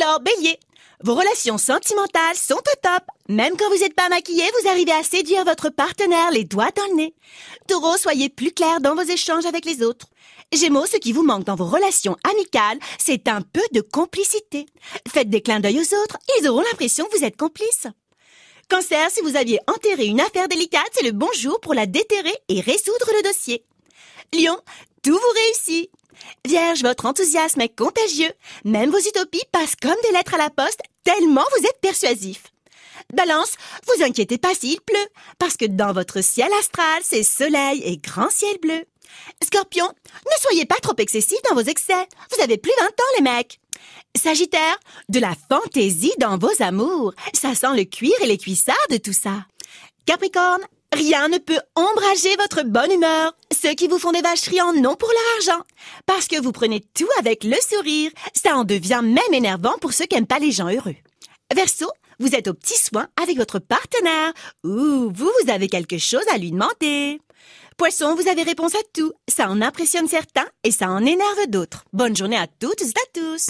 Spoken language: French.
Alors, bélier, vos relations sentimentales sont au top. Même quand vous n'êtes pas maquillé, vous arrivez à séduire votre partenaire les doigts dans le nez. Taureau, soyez plus clair dans vos échanges avec les autres. Gémeaux, ce qui vous manque dans vos relations amicales, c'est un peu de complicité. Faites des clins d'œil aux autres, ils auront l'impression que vous êtes complice. Cancer, si vous aviez enterré une affaire délicate, c'est le bon jour pour la déterrer et résoudre le dossier. Lion, tout vous réussit. Vierge, votre enthousiasme est contagieux. Même vos utopies passent comme des lettres à la poste, tellement vous êtes persuasif. Balance, vous inquiétez pas s'il pleut, parce que dans votre ciel astral, c'est soleil et grand ciel bleu. Scorpion, ne soyez pas trop excessif dans vos excès. Vous avez plus d'un ans, les mecs. Sagittaire, de la fantaisie dans vos amours. Ça sent le cuir et les cuissards de tout ça. Capricorne, rien ne peut ombrager votre bonne humeur. Ceux qui vous font des vacheries en ont pour leur argent. Parce que vous prenez tout avec le sourire. Ça en devient même énervant pour ceux qui n'aiment pas les gens heureux. Verseau, vous êtes au petit soin avec votre partenaire. Ouh, vous, vous avez quelque chose à lui demander. Poisson, vous avez réponse à tout. Ça en impressionne certains et ça en énerve d'autres. Bonne journée à toutes et à tous.